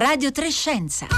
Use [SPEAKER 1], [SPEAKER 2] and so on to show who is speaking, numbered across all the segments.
[SPEAKER 1] Radio Trescenza.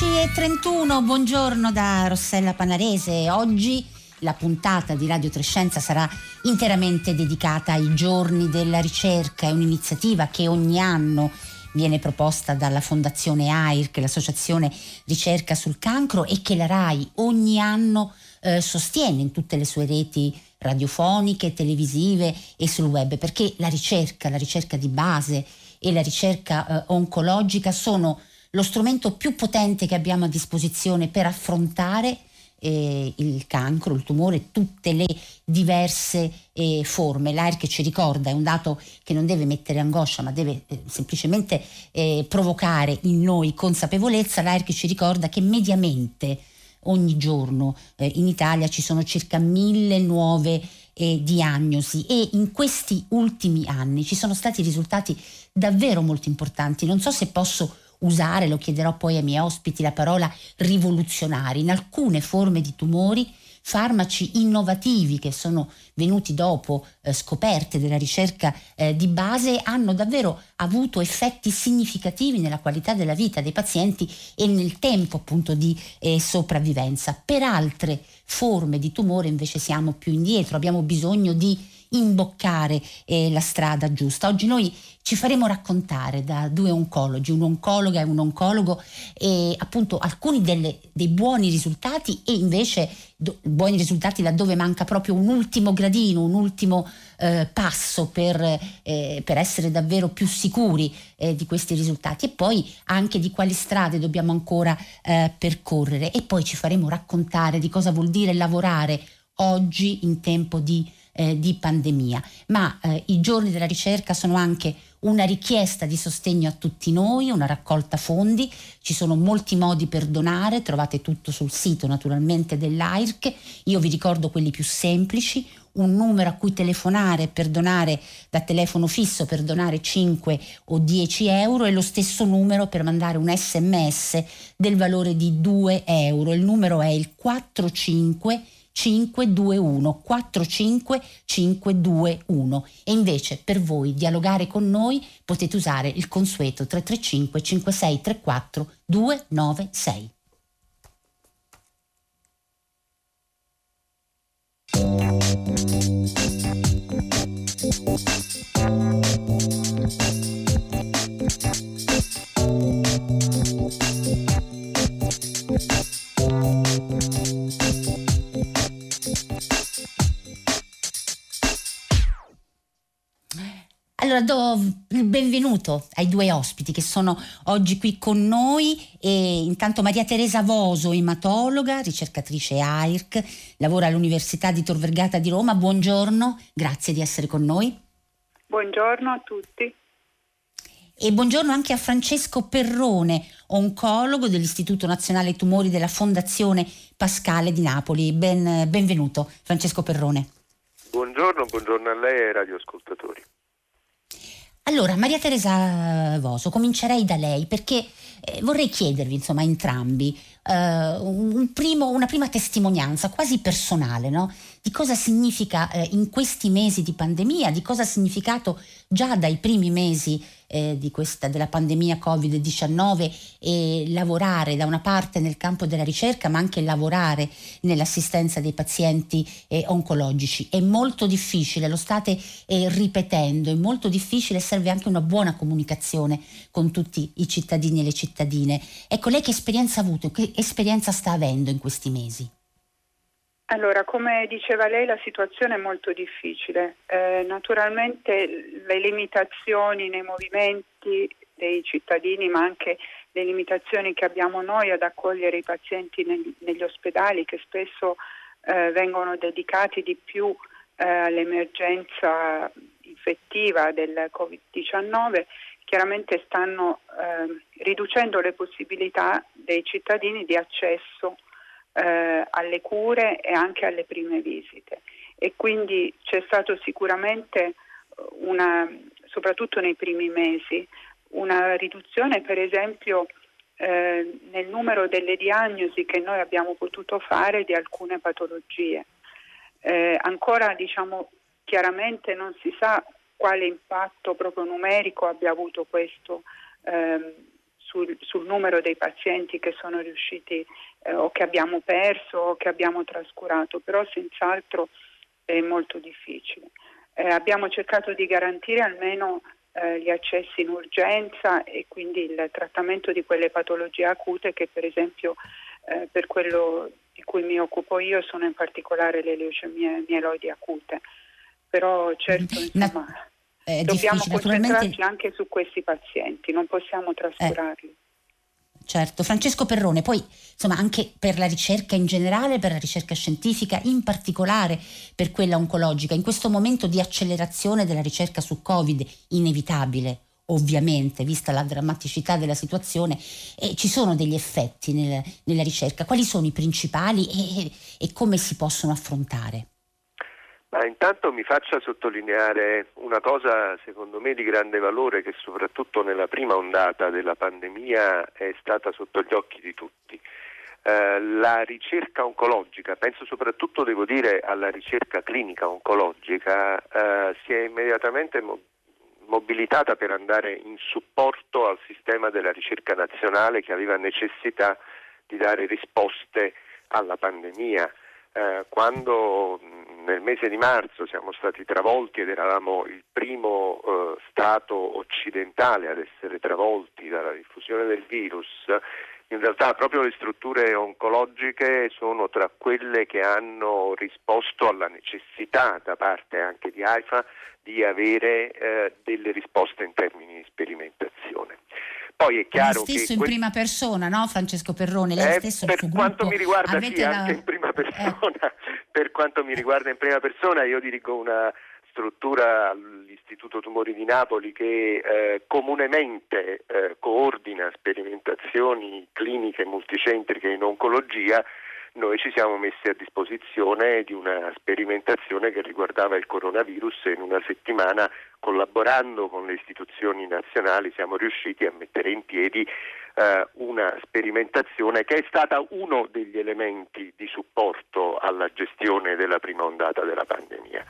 [SPEAKER 1] e 31, buongiorno da Rossella Panarese. Oggi la puntata di Radio Trescenza sarà interamente dedicata ai giorni della ricerca, è un'iniziativa che ogni anno viene proposta dalla Fondazione AIRC, l'Associazione Ricerca sul Cancro, e che la RAI ogni anno eh, sostiene in tutte le sue reti radiofoniche, televisive e sul web, perché la ricerca, la ricerca di base e la ricerca eh, oncologica sono lo strumento più potente che abbiamo a disposizione per affrontare eh, il cancro, il tumore, tutte le diverse eh, forme. L'AIR che ci ricorda è un dato che non deve mettere angoscia, ma deve eh, semplicemente eh, provocare in noi consapevolezza. L'AIR che ci ricorda che mediamente ogni giorno eh, in Italia ci sono circa mille nuove eh, diagnosi e in questi ultimi anni ci sono stati risultati davvero molto importanti. Non so se posso usare, lo chiederò poi ai miei ospiti, la parola rivoluzionari. In alcune forme di tumori farmaci innovativi che sono venuti dopo eh, scoperte della ricerca eh, di base hanno davvero avuto effetti significativi nella qualità della vita dei pazienti e nel tempo appunto di eh, sopravvivenza. Per altre forme di tumore invece siamo più indietro, abbiamo bisogno di imboccare eh, la strada giusta. Oggi noi ci faremo raccontare da due oncologi, un'oncologa e un oncologo, eh, appunto alcuni delle, dei buoni risultati e invece do, buoni risultati laddove manca proprio un ultimo gradino, un ultimo eh, passo per, eh, per, essere davvero più sicuri eh, di questi risultati e poi anche di quali strade dobbiamo ancora eh, percorrere e poi ci faremo raccontare di cosa vuol dire lavorare oggi in tempo di eh, di pandemia, ma eh, i giorni della ricerca sono anche una richiesta di sostegno a tutti noi, una raccolta fondi, ci sono molti modi per donare, trovate tutto sul sito naturalmente dell'AIRC, io vi ricordo quelli più semplici, un numero a cui telefonare per donare da telefono fisso per donare 5 o 10 euro e lo stesso numero per mandare un sms del valore di 2 euro. Il numero è il 45 521 45 521 e invece per voi dialogare con noi potete usare il consueto 335 5634 296. Allora do il benvenuto ai due ospiti che sono oggi qui con noi. E intanto Maria Teresa Voso, ematologa, ricercatrice AIRC, lavora all'Università di Tor Vergata di Roma. Buongiorno, grazie di essere con noi.
[SPEAKER 2] Buongiorno a tutti.
[SPEAKER 1] E buongiorno anche a Francesco Perrone, oncologo dell'Istituto Nazionale Tumori della Fondazione Pascale di Napoli. Ben, benvenuto Francesco Perrone.
[SPEAKER 3] Buongiorno, buongiorno a lei e ai radioascoltatori.
[SPEAKER 1] Allora, Maria Teresa Voso, comincerei da lei perché eh, vorrei chiedervi, insomma, entrambi eh, un primo, una prima testimonianza quasi personale no? di cosa significa eh, in questi mesi di pandemia, di cosa ha significato già dai primi mesi eh, questa, della pandemia Covid-19 e lavorare da una parte nel campo della ricerca ma anche lavorare nell'assistenza dei pazienti eh, oncologici. È molto difficile, lo state eh, ripetendo, è molto difficile, serve anche una buona comunicazione con tutti i cittadini e le cittadine. Ecco, lei che esperienza ha avuto, che esperienza sta avendo in questi mesi?
[SPEAKER 2] Allora, come diceva lei, la situazione è molto difficile. Eh, naturalmente le limitazioni nei movimenti dei cittadini, ma anche le limitazioni che abbiamo noi ad accogliere i pazienti negli, negli ospedali, che spesso eh, vengono dedicati di più eh, all'emergenza infettiva del Covid-19, chiaramente stanno ehm, riducendo le possibilità dei cittadini di accesso eh, alle cure e anche alle prime visite. E quindi c'è stato sicuramente una, soprattutto nei primi mesi, una riduzione per esempio eh, nel numero delle diagnosi che noi abbiamo potuto fare di alcune patologie. Eh, ancora diciamo chiaramente non si sa quale impatto proprio numerico abbia avuto questo ehm, sul, sul, numero dei pazienti che sono riusciti eh, o che abbiamo perso o che abbiamo trascurato, però senz'altro è molto difficile. Eh, abbiamo cercato di garantire almeno eh, gli accessi in urgenza e quindi il trattamento di quelle patologie acute che per esempio eh, per quello di cui mi occupo io sono in particolare le leucemie mieloidi acute. Però certo insomma, eh, dobbiamo concentrarci anche su questi pazienti, non possiamo trascurarli.
[SPEAKER 1] Eh certo. Francesco Perrone, poi insomma anche per la ricerca in generale, per la ricerca scientifica, in particolare per quella oncologica, in questo momento di accelerazione della ricerca su Covid, inevitabile ovviamente, vista la drammaticità della situazione, eh, ci sono degli effetti nel, nella ricerca. Quali sono i principali e, e come si possono affrontare?
[SPEAKER 3] Ma intanto mi faccia sottolineare una cosa secondo me di grande valore che soprattutto nella prima ondata della pandemia è stata sotto gli occhi di tutti. Eh, la ricerca oncologica, penso soprattutto devo dire alla ricerca clinica oncologica, eh, si è immediatamente mo- mobilitata per andare in supporto al sistema della ricerca nazionale che aveva necessità di dare risposte alla pandemia. Eh, quando nel mese di marzo siamo stati travolti ed eravamo il primo eh, Stato occidentale ad essere travolti dalla diffusione del virus, in realtà proprio le strutture oncologiche sono tra quelle che hanno risposto alla necessità da parte anche di AIFA di avere eh, delle risposte in termini di sperimentazione.
[SPEAKER 1] Poi è chiaro lei stesso in que- prima persona, no Francesco Perrone? Lei
[SPEAKER 3] eh,
[SPEAKER 1] stesso
[SPEAKER 3] per quanto mi riguarda sì, la... anche in prima persona. Eh. per quanto mi riguarda in prima persona io dirigo una struttura all'Istituto Tumori di Napoli che eh, comunemente eh, coordina sperimentazioni cliniche multicentriche in oncologia noi ci siamo messi a disposizione di una sperimentazione che riguardava il coronavirus e in una settimana collaborando con le istituzioni nazionali siamo riusciti a mettere in piedi eh, una sperimentazione che è stata uno degli elementi di supporto alla gestione della prima ondata della pandemia.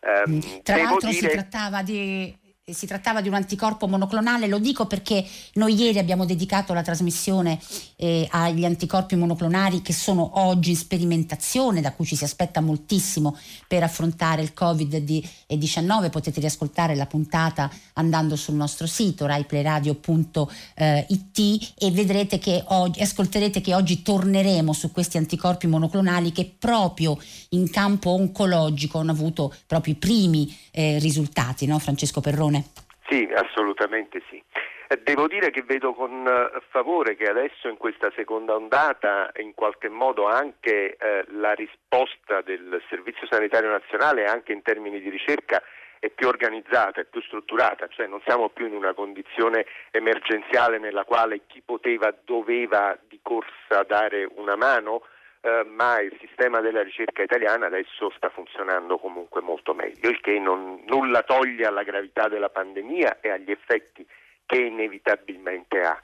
[SPEAKER 1] Um, Tra l'altro dire... si trattava di si trattava di un anticorpo monoclonale, lo dico perché noi ieri abbiamo dedicato la trasmissione eh, agli anticorpi monoclonali che sono oggi in sperimentazione, da cui ci si aspetta moltissimo per affrontare il Covid-19. Potete riascoltare la puntata andando sul nostro sito raiplayradio.it e vedrete che oggi, ascolterete che oggi torneremo su questi anticorpi monoclonali che proprio in campo oncologico hanno avuto proprio i primi eh, risultati, no Francesco Perrone?
[SPEAKER 3] Sì, assolutamente sì. Eh, devo dire che vedo con eh, favore che adesso in questa seconda ondata in qualche modo anche eh, la risposta del Servizio Sanitario Nazionale anche in termini di ricerca è più organizzata, è più strutturata, cioè non siamo più in una condizione emergenziale nella quale chi poteva doveva di corsa dare una mano, eh, ma il sistema della ricerca italiana adesso sta funzionando comunque molto meglio, il che non, nulla toglie alla gravità della pandemia e agli effetti che inevitabilmente ha.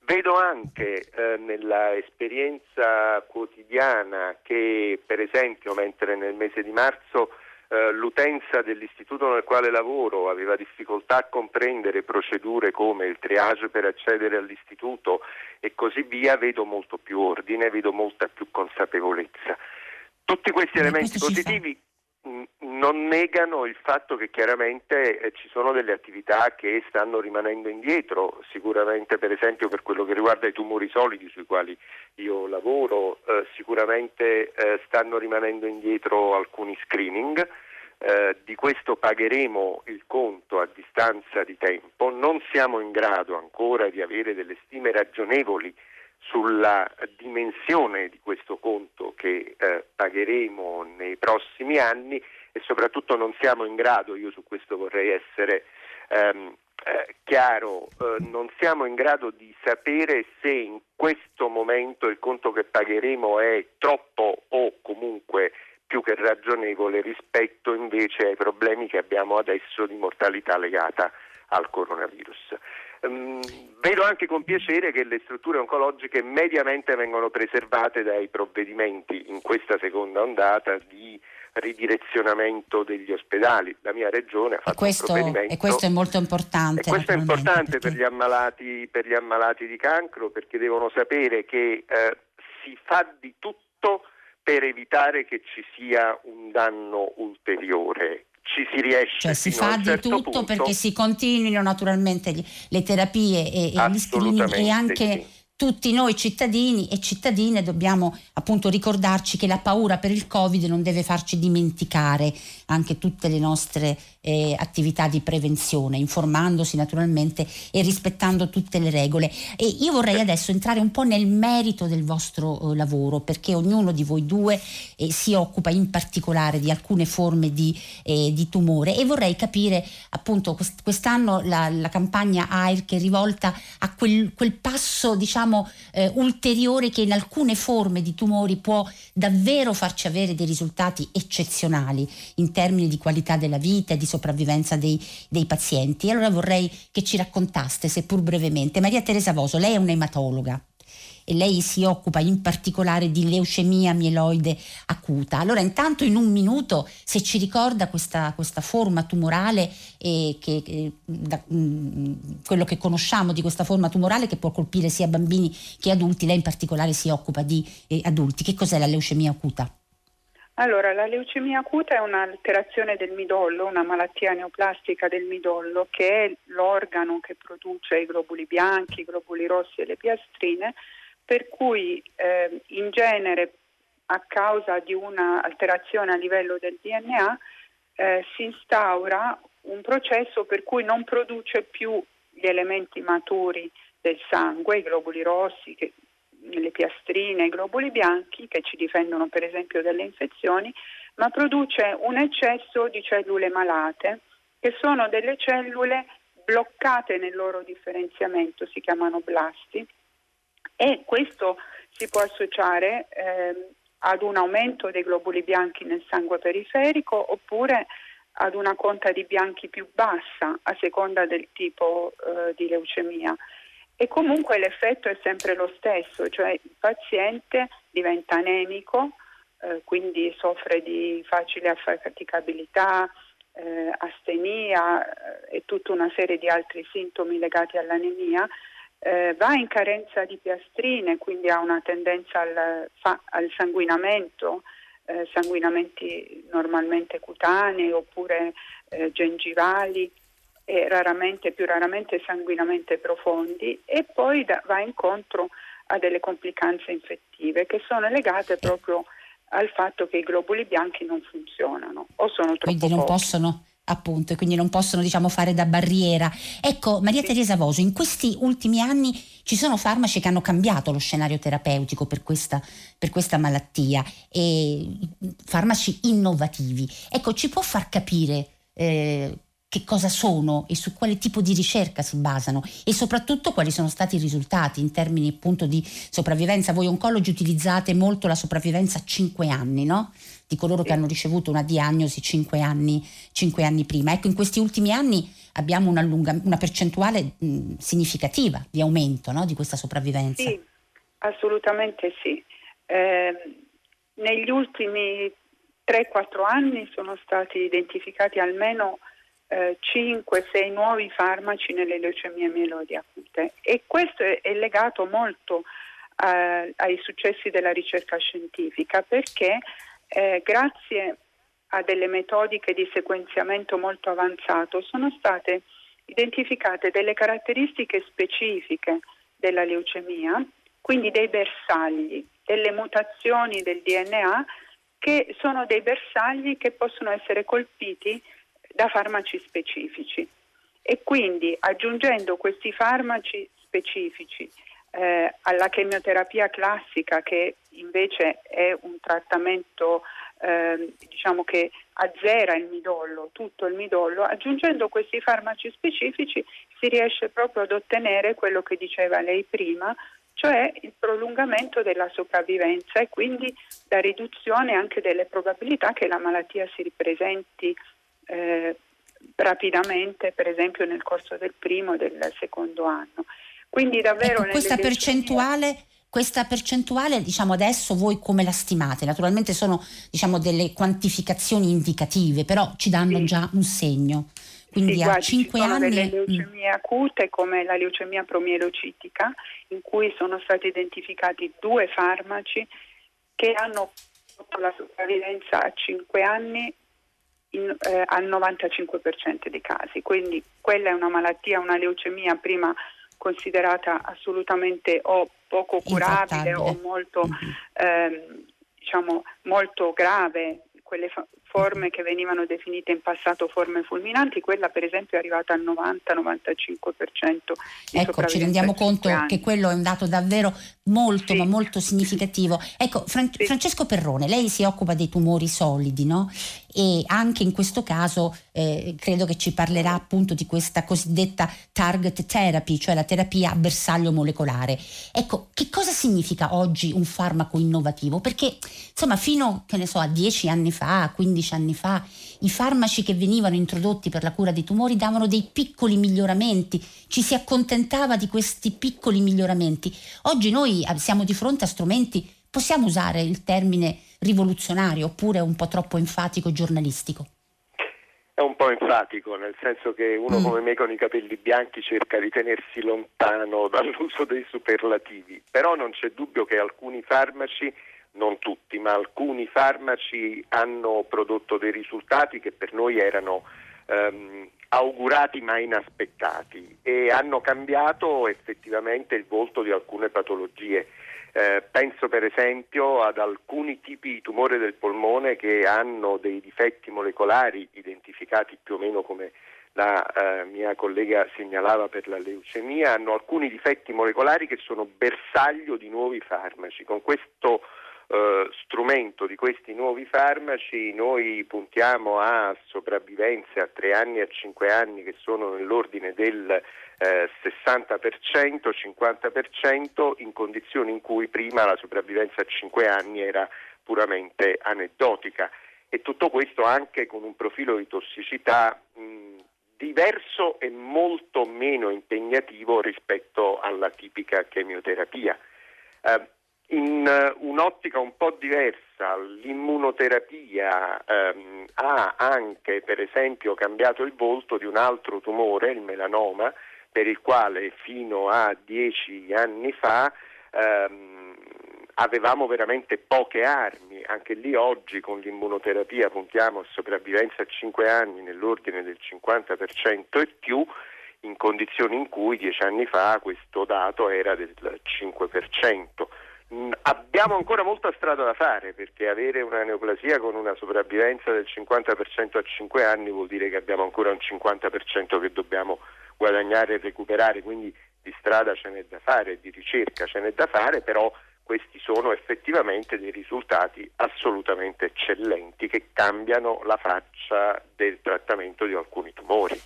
[SPEAKER 3] Vedo anche eh, nella esperienza quotidiana che per esempio mentre nel mese di marzo eh, l'utenza dell'istituto nel quale lavoro aveva difficoltà a comprendere procedure come il triage per accedere all'istituto e così via, vedo molto più ordine, vedo molta più consapevolezza. Tutti questi elementi positivi non negano il fatto che chiaramente eh, ci sono delle attività che stanno rimanendo indietro, sicuramente per esempio per quello che riguarda i tumori solidi sui quali io lavoro, eh, sicuramente eh, stanno rimanendo indietro alcuni screening, eh, di questo pagheremo il conto a distanza di tempo, non siamo in grado ancora di avere delle stime ragionevoli sulla dimensione di questo conto che eh, pagheremo nei prossimi anni e soprattutto non siamo in grado, io su questo vorrei essere ehm, eh, chiaro, eh, non siamo in grado di sapere se in questo momento il conto che pagheremo è troppo o comunque più che ragionevole rispetto invece ai problemi che abbiamo adesso di mortalità legata al coronavirus. Um, vedo anche con piacere che le strutture oncologiche mediamente vengono preservate dai provvedimenti in questa seconda ondata di ridirezionamento degli ospedali. La mia regione ha fatto
[SPEAKER 1] questo,
[SPEAKER 3] un provvedimento.
[SPEAKER 1] E questo è molto importante.
[SPEAKER 3] E questo è importante perché... per, gli ammalati, per, gli ammalati, di cancro perché devono sapere che eh, si fa di tutto per evitare che ci sia un danno ulteriore ci si riesce.
[SPEAKER 1] Cioè si fa di
[SPEAKER 3] certo
[SPEAKER 1] tutto
[SPEAKER 3] punto.
[SPEAKER 1] perché si continuino naturalmente gli, le terapie e, e gli screening e anche
[SPEAKER 3] sì
[SPEAKER 1] tutti noi cittadini e cittadine dobbiamo appunto ricordarci che la paura per il Covid non deve farci dimenticare anche tutte le nostre eh, attività di prevenzione, informandosi naturalmente e rispettando tutte le regole. E io vorrei adesso entrare un po' nel merito del vostro eh, lavoro, perché ognuno di voi due eh, si occupa in particolare di alcune forme di, eh, di tumore e vorrei capire appunto quest- quest'anno la, la, campagna AIR che è rivolta a quel, quel passo diciamo eh, ulteriore che in alcune forme di tumori può davvero farci avere dei risultati eccezionali in termini di qualità della vita e di sopravvivenza dei, dei pazienti. Allora vorrei che ci raccontaste, seppur brevemente, Maria Teresa Voso, lei è un'ematologa lei si occupa in particolare di leucemia mieloide acuta. Allora intanto in un minuto se ci ricorda questa, questa forma tumorale e che, eh, da, mh, mm, quello che conosciamo di questa forma tumorale che può colpire sia bambini che adulti, lei in particolare si occupa di eh, adulti. Che cos'è la leucemia acuta?
[SPEAKER 2] Allora, la leucemia acuta è un'alterazione del midollo, una malattia neoplastica del midollo, che è l'organo che produce i globuli bianchi, i globuli rossi e le piastrine, per cui eh, in genere a causa di un'alterazione a livello del DNA eh, si instaura un processo per cui non produce più gli elementi maturi del sangue, i globuli rossi, che le piastrine, i globuli bianchi che ci difendono per esempio dalle infezioni, ma produce un eccesso di cellule malate che sono delle cellule bloccate nel loro differenziamento, si chiamano blasti e questo si può associare eh, ad un aumento dei globuli bianchi nel sangue periferico oppure ad una conta di bianchi più bassa a seconda del tipo eh, di leucemia. E comunque l'effetto è sempre lo stesso, cioè il paziente diventa anemico, eh, quindi soffre di facile affaticabilità, eh, astenia eh, e tutta una serie di altri sintomi legati all'anemia, eh, va in carenza di piastrine, quindi ha una tendenza al, fa, al sanguinamento, eh, sanguinamenti normalmente cutanei oppure eh, gengivali e raramente, più raramente sanguinamente profondi e poi da, va incontro a delle complicanze infettive che sono legate proprio al fatto che i globuli bianchi non funzionano o sono troppo
[SPEAKER 1] quindi non
[SPEAKER 2] pochi.
[SPEAKER 1] possono appunto e quindi non possono diciamo fare da barriera ecco Maria. Teresa Voso in questi ultimi anni ci sono farmaci che hanno cambiato lo scenario terapeutico per questa, per questa malattia e farmaci innovativi ecco ci può far capire eh, che cosa sono e su quale tipo di ricerca si basano e soprattutto quali sono stati i risultati in termini appunto di sopravvivenza. Voi oncologi utilizzate molto la sopravvivenza a 5 anni, no? Di coloro che hanno ricevuto una diagnosi 5 anni, 5 anni prima. Ecco, in questi ultimi anni abbiamo una, lunga, una percentuale mh, significativa di aumento no? di questa sopravvivenza.
[SPEAKER 2] Sì, assolutamente sì. Eh, negli ultimi 3-4 anni sono stati identificati almeno eh, 5-6 nuovi farmaci nelle leucemie mieloidi acute e questo è, è legato molto eh, ai successi della ricerca scientifica perché eh, grazie a delle metodiche di sequenziamento molto avanzato sono state identificate delle caratteristiche specifiche della leucemia, quindi dei bersagli, delle mutazioni del DNA che sono dei bersagli che possono essere colpiti da farmaci specifici. E quindi aggiungendo questi farmaci specifici eh, alla chemioterapia classica che invece è un trattamento eh, diciamo che azzera il midollo, tutto il midollo, aggiungendo questi farmaci specifici si riesce proprio ad ottenere quello che diceva lei prima, cioè il prolungamento della sopravvivenza e quindi la riduzione anche delle probabilità che la malattia si ripresenti eh, rapidamente, per esempio nel corso del primo e del secondo anno. Quindi davvero
[SPEAKER 1] ecco, questa percentuale questa percentuale, diciamo adesso voi come la stimate? Naturalmente sono diciamo, delle quantificazioni indicative, però ci danno sì. già un segno. Quindi
[SPEAKER 2] sì,
[SPEAKER 1] a guardi, 5 anni...
[SPEAKER 2] delle mm. leucemie acute come la leucemia promielocitica, in cui sono stati identificati due farmaci che hanno la sopravvivenza a 5 anni in, eh, al 95% dei casi. Quindi quella è una malattia, una leucemia prima considerata assolutamente o poco curabile o molto, mm-hmm. ehm, diciamo, molto grave, quelle fa- forme che venivano definite in passato forme fulminanti, quella per esempio è arrivata al 90-95%.
[SPEAKER 1] Ecco, ci rendiamo conto anni. che quello è un dato davvero molto sì. ma molto significativo. Ecco, Fran- sì. Francesco Perrone, lei si occupa dei tumori solidi, no? E anche in questo caso eh, credo che ci parlerà appunto di questa cosiddetta target therapy, cioè la terapia a bersaglio molecolare. Ecco, che cosa significa oggi un farmaco innovativo? Perché insomma fino, che ne so, a dieci anni fa, 15 anni fa, i farmaci che venivano introdotti per la cura dei tumori davano dei piccoli miglioramenti, ci si accontentava di questi piccoli miglioramenti. Oggi noi siamo di fronte a strumenti, possiamo usare il termine rivoluzionario oppure un po' troppo enfatico giornalistico?
[SPEAKER 3] È un po' enfatico, nel senso che uno mm. come me con i capelli bianchi cerca di tenersi lontano dall'uso dei superlativi, però non c'è dubbio che alcuni farmaci, non tutti, ma alcuni farmaci hanno prodotto dei risultati che per noi erano ehm, augurati ma inaspettati e hanno cambiato effettivamente il volto di alcune patologie. Eh, penso per esempio ad alcuni tipi di tumore del polmone che hanno dei difetti molecolari identificati più o meno come la eh, mia collega segnalava per la leucemia, hanno alcuni difetti molecolari che sono bersaglio di nuovi farmaci. Con questo eh, strumento di questi nuovi farmaci noi puntiamo a sopravvivenze a 3 anni e a 5 anni che sono nell'ordine del eh, 60%, 50% in condizioni in cui prima la sopravvivenza a 5 anni era puramente aneddotica e tutto questo anche con un profilo di tossicità mh, diverso e molto meno impegnativo rispetto alla tipica chemioterapia. Eh, in uh, un'ottica un po' diversa, l'immunoterapia ehm, ha anche per esempio cambiato il volto di un altro tumore, il melanoma, per il quale fino a dieci anni fa ehm, avevamo veramente poche armi, anche lì oggi con l'immunoterapia puntiamo a sopravvivenza a 5 anni nell'ordine del 50% e più, in condizioni in cui dieci anni fa questo dato era del 5%. Abbiamo ancora molta strada da fare perché avere una neoplasia con una sopravvivenza del 50% a 5 anni vuol dire che abbiamo ancora un 50% che dobbiamo guadagnare e recuperare, quindi di strada ce n'è da fare, di ricerca ce n'è da fare, però questi sono effettivamente dei risultati assolutamente eccellenti che cambiano la faccia del trattamento di alcuni tumori.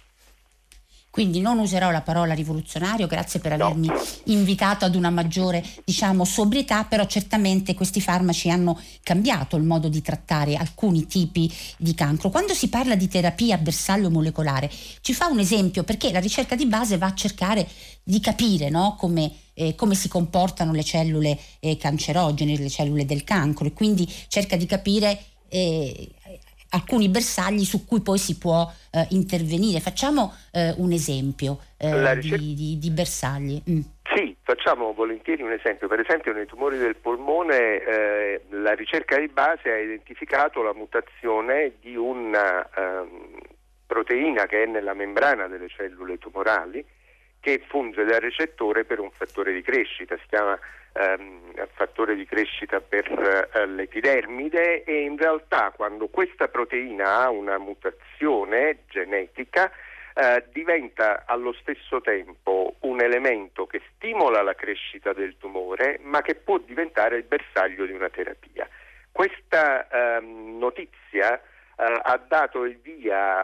[SPEAKER 1] Quindi non userò la parola rivoluzionario, grazie per avermi no. invitato ad una maggiore diciamo, sobrietà, però certamente questi farmaci hanno cambiato il modo di trattare alcuni tipi di cancro. Quando si parla di terapia a bersaglio molecolare, ci fa un esempio perché la ricerca di base va a cercare di capire no, come eh, come si comportano le cellule eh, cancerogene, le cellule del cancro e quindi cerca di capire eh, alcuni bersagli su cui poi si può eh, intervenire. Facciamo eh, un esempio eh, ricerca... di, di, di, bersagli. Mm.
[SPEAKER 3] Sì, facciamo volentieri un esempio. Per esempio nei tumori del polmone eh, la ricerca di base ha identificato la mutazione di una ehm, proteina che è nella membrana delle cellule tumorali che funge da recettore per un fattore di crescita, si chiama ehm, fattore di crescita per eh, l'epidermide e in realtà quando questa proteina ha una mutazione genetica eh, diventa allo stesso tempo un elemento che stimola la crescita del tumore ma che può diventare il bersaglio di una terapia. Questa ehm, notizia eh, ha dato il via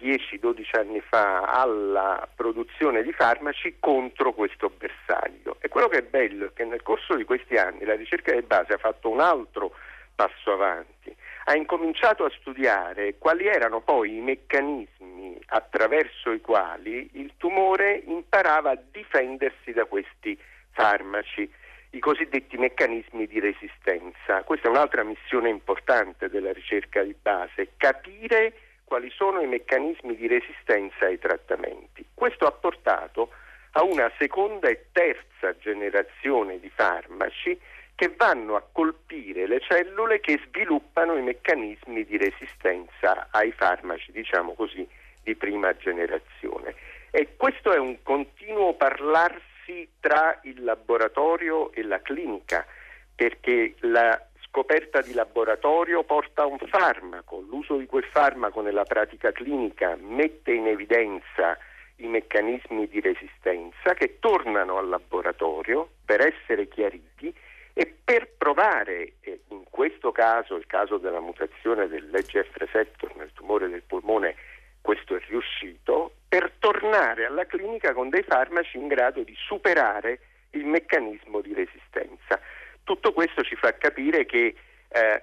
[SPEAKER 3] 10-12 anni fa alla produzione di farmaci contro questo bersaglio. E quello che è bello è che nel corso di questi anni la ricerca di base ha fatto un altro passo avanti, ha incominciato a studiare quali erano poi i meccanismi attraverso i quali il tumore imparava a difendersi da questi farmaci, i cosiddetti meccanismi di resistenza. Questa è un'altra missione importante della ricerca di base, capire quali sono i meccanismi di resistenza ai trattamenti. Questo ha portato a una seconda e terza generazione di farmaci che vanno a colpire le cellule che sviluppano i meccanismi di resistenza ai farmaci, diciamo così, di prima generazione. E questo è un continuo parlarsi tra il laboratorio e la clinica, perché la scoperta di laboratorio porta a un farmaco, l'uso di quel farmaco nella pratica clinica mette in evidenza i meccanismi di resistenza che tornano al laboratorio per essere chiariti e per provare, in questo caso, il caso della mutazione dell'EGF receptor nel tumore del polmone, questo è riuscito, per tornare alla clinica con dei farmaci in grado di superare il meccanismo di resistenza. Tutto questo ci fa capire che eh,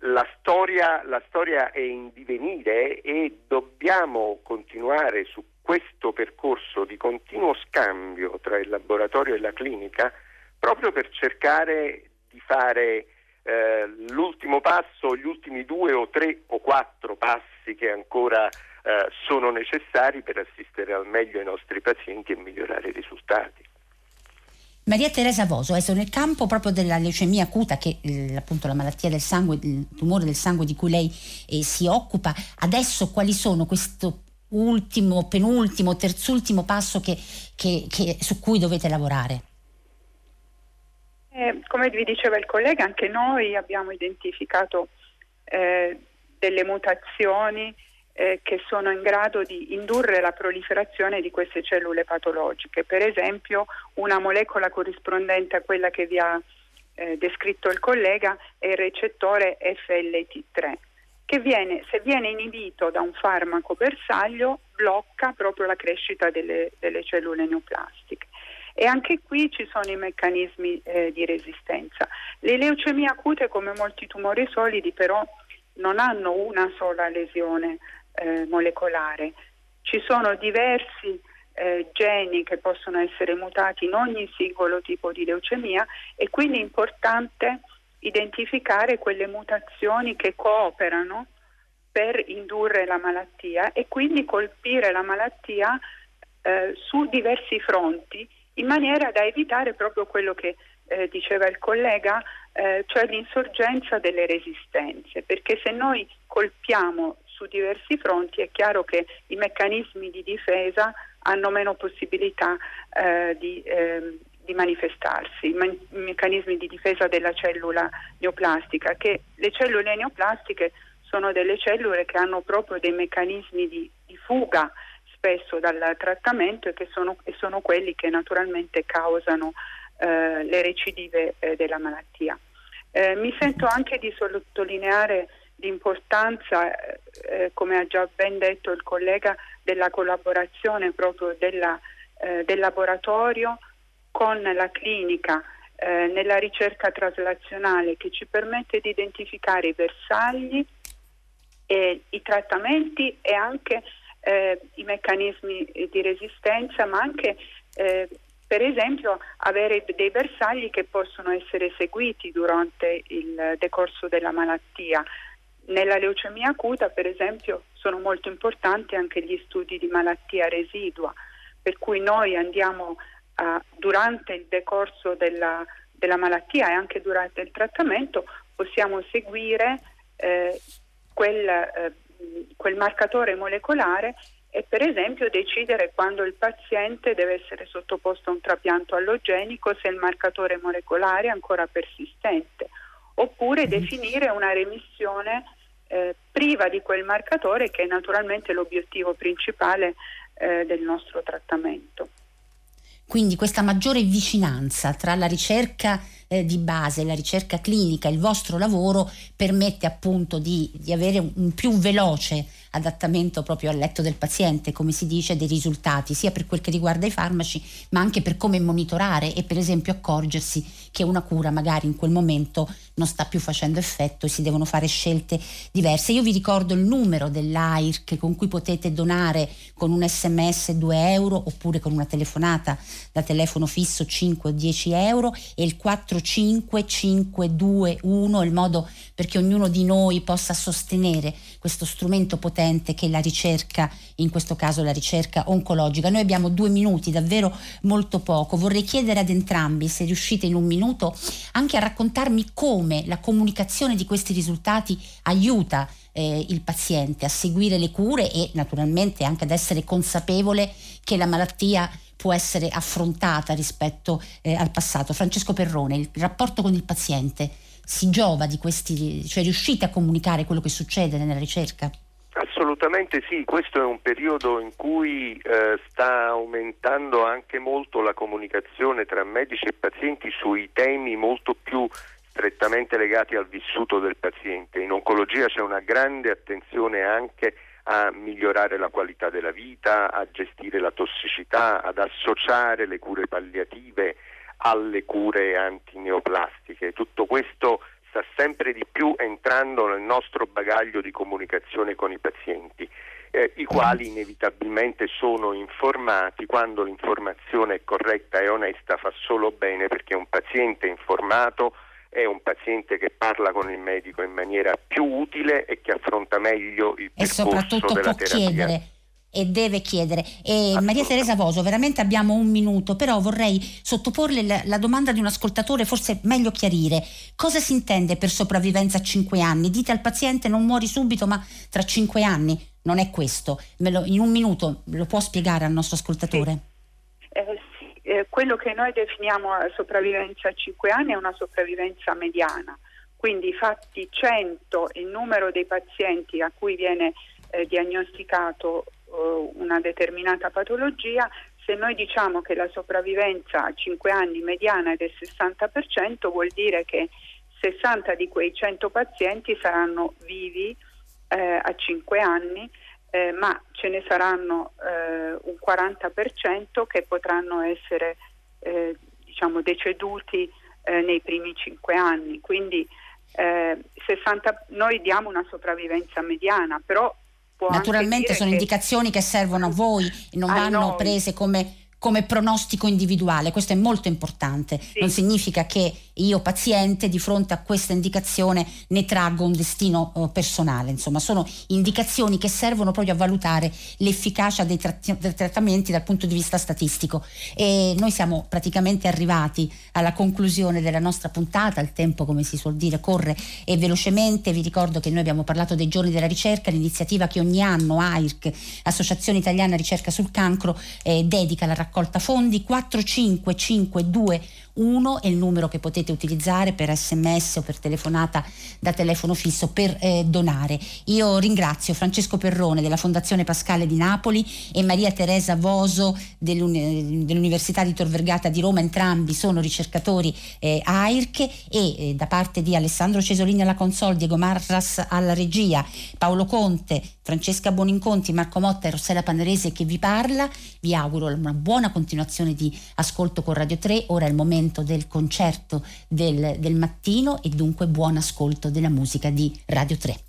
[SPEAKER 3] la, storia, la, storia, è in divenire e dobbiamo continuare su questo percorso di continuo scambio tra il laboratorio e la clinica proprio per cercare di fare eh, l'ultimo passo, gli ultimi due o tre o quattro passi che ancora eh, sono necessari per assistere al meglio i nostri pazienti e migliorare i risultati.
[SPEAKER 1] Maria Teresa Voso, adesso nel campo proprio della leucemia acuta, che è appunto la malattia del sangue, il tumore del sangue di cui lei eh, si occupa, adesso quali sono questo ultimo, penultimo, terzultimo passo che, che, che, su cui dovete lavorare?
[SPEAKER 2] Eh, come vi diceva il collega, anche noi abbiamo identificato eh, delle mutazioni eh, che sono in grado di indurre la proliferazione di queste cellule patologiche. Per esempio una molecola corrispondente a quella che vi ha eh, descritto il collega è il recettore FLT3 che viene, se viene inibito da un farmaco bersaglio blocca proprio la crescita delle, delle cellule neoplastiche. E anche qui ci sono i meccanismi eh, di resistenza. Le leucemie acute, come molti tumori solidi, però non hanno una sola lesione eh, molecolare. Ci sono diversi eh, geni che possono essere mutati in ogni singolo tipo di leucemia e quindi è importante identificare quelle mutazioni che cooperano per indurre la malattia e quindi colpire la malattia eh, su diversi fronti in maniera da evitare proprio quello che eh, diceva il collega, eh, cioè l'insorgenza delle resistenze, perché se noi colpiamo su diversi fronti è chiaro che i meccanismi di difesa hanno meno possibilità eh, di, eh, di, manifestarsi, i, i, meccanismi di difesa della cellula neoplastica, che le cellule neoplastiche sono delle cellule che hanno proprio dei meccanismi di, di fuga spesso dal trattamento e che sono, e sono quelli che naturalmente causano eh, le recidive eh, della malattia. Eh, mi sento anche di sottolineare l'importanza, eh, come ha già ben detto il collega, della collaborazione proprio della, eh, del laboratorio con la clinica eh, nella ricerca traslazionale che ci permette di identificare i bersagli, e i trattamenti e anche eh, i meccanismi di resistenza, ma anche eh, per esempio avere dei bersagli che possono essere seguiti durante il decorso della malattia. Nella leucemia acuta, per esempio, sono molto importanti anche gli studi di malattia residua, per cui noi andiamo a, durante il decorso della, della, malattia e anche durante il trattamento possiamo seguire eh, quel, eh, quel marcatore molecolare e per esempio decidere quando il paziente deve essere sottoposto a un trapianto allogenico se il marcatore molecolare è ancora persistente, oppure mm-hmm. definire una remissione eh, priva di quel marcatore che è naturalmente l'obiettivo principale eh, del nostro trattamento.
[SPEAKER 1] Quindi questa maggiore vicinanza tra la ricerca eh, di base, la ricerca clinica, il vostro lavoro permette appunto di, di avere un più veloce adattamento proprio al letto del paziente, come si dice, dei risultati, sia per quel che riguarda i farmaci, ma anche per come monitorare e per esempio accorgersi che una cura magari in quel momento non sta più facendo effetto e si devono fare scelte diverse. Io vi ricordo il numero dell'AIRC con cui potete donare con un sms 2 euro oppure con una telefonata da telefono fisso 5 o 10 euro e il 45521 il modo perché ognuno di noi possa sostenere questo strumento potente che è la ricerca, in questo caso la ricerca oncologica. Noi abbiamo due minuti, davvero molto poco. Vorrei chiedere ad entrambi, se riuscite in un minuto, anche a raccontarmi come la comunicazione di questi risultati aiuta eh, il paziente a seguire le cure e naturalmente anche ad essere consapevole che la malattia può essere affrontata rispetto eh, al passato. Francesco Perrone, il rapporto con il paziente si giova di questi, cioè riuscite a comunicare quello che succede nella ricerca?
[SPEAKER 3] Assolutamente sì, questo è un periodo in cui eh, sta aumentando anche molto la comunicazione tra medici e pazienti sui temi molto più strettamente legati al vissuto del paziente. In oncologia c'è una grande attenzione anche a migliorare la qualità della vita, a gestire la tossicità, ad associare le cure palliative alle cure antineoplastiche. Tutto questo sta sempre di più entrando nel nostro bagaglio di comunicazione con i pazienti, eh, i quali inevitabilmente sono informati quando l'informazione è corretta e onesta fa solo bene perché un paziente informato è un paziente che parla con il medico in maniera più utile e che affronta meglio il
[SPEAKER 1] e soprattutto
[SPEAKER 3] può
[SPEAKER 1] terapia. chiedere e deve chiedere. E Maria Teresa Voso, veramente abbiamo un minuto, però vorrei sottoporle la, la, domanda di un ascoltatore, forse meglio chiarire. Cosa si intende per sopravvivenza a 5 anni? Dite al paziente non muori subito, ma tra 5 anni. Non è questo. Lo, in un minuto lo può spiegare al nostro ascoltatore?
[SPEAKER 2] Sì. Eh, sì. Eh, quello che noi definiamo sopravvivenza a 5 anni è una sopravvivenza mediana. Quindi fatti 100 il numero dei pazienti a cui viene eh, diagnosticato eh, una determinata patologia, se noi diciamo che la sopravvivenza a 5 anni mediana è del 60%, vuol dire che 60 di quei 100 pazienti saranno vivi eh, a 5 anni, eh, ma ce ne saranno eh, un 40% che potranno essere eh, diciamo deceduti eh, nei primi 5 anni. Quindi 60, noi diamo una sopravvivenza mediana, però
[SPEAKER 1] Naturalmente sono
[SPEAKER 2] che...
[SPEAKER 1] indicazioni che servono a voi non a vanno noi. prese come come pronostico individuale, questo è molto importante, sì. non significa che io paziente di fronte a questa indicazione ne traggo un destino eh, personale, insomma sono indicazioni che servono proprio a valutare l'efficacia dei, tratti- dei trattamenti dal punto di vista statistico. E noi siamo praticamente arrivati alla conclusione della nostra puntata, il tempo come si suol dire corre e velocemente, vi ricordo che noi abbiamo parlato dei giorni della ricerca, l'iniziativa che ogni anno AIRC, Associazione Italiana Ricerca sul Cancro, eh, dedica alla raccolta fondi. 4552 1 è il numero che potete utilizzare per sms o per telefonata da telefono fisso per eh, donare. Io ringrazio Francesco Perrone della Fondazione Pascale di Napoli e Maria Teresa Voso dell'Università di Tor Vergata di Roma, entrambi sono ricercatori eh, AIRC e eh, da parte di Alessandro Cesolini alla Consol, Diego Marras alla regia, Paolo Conte, Francesca Boninconti, Marco Motta e Rossella Pannerese che vi parla, vi auguro una buona continuazione di ascolto con Radio 3, ora è il momento del concerto del, del mattino e dunque buon ascolto della musica di Radio 3.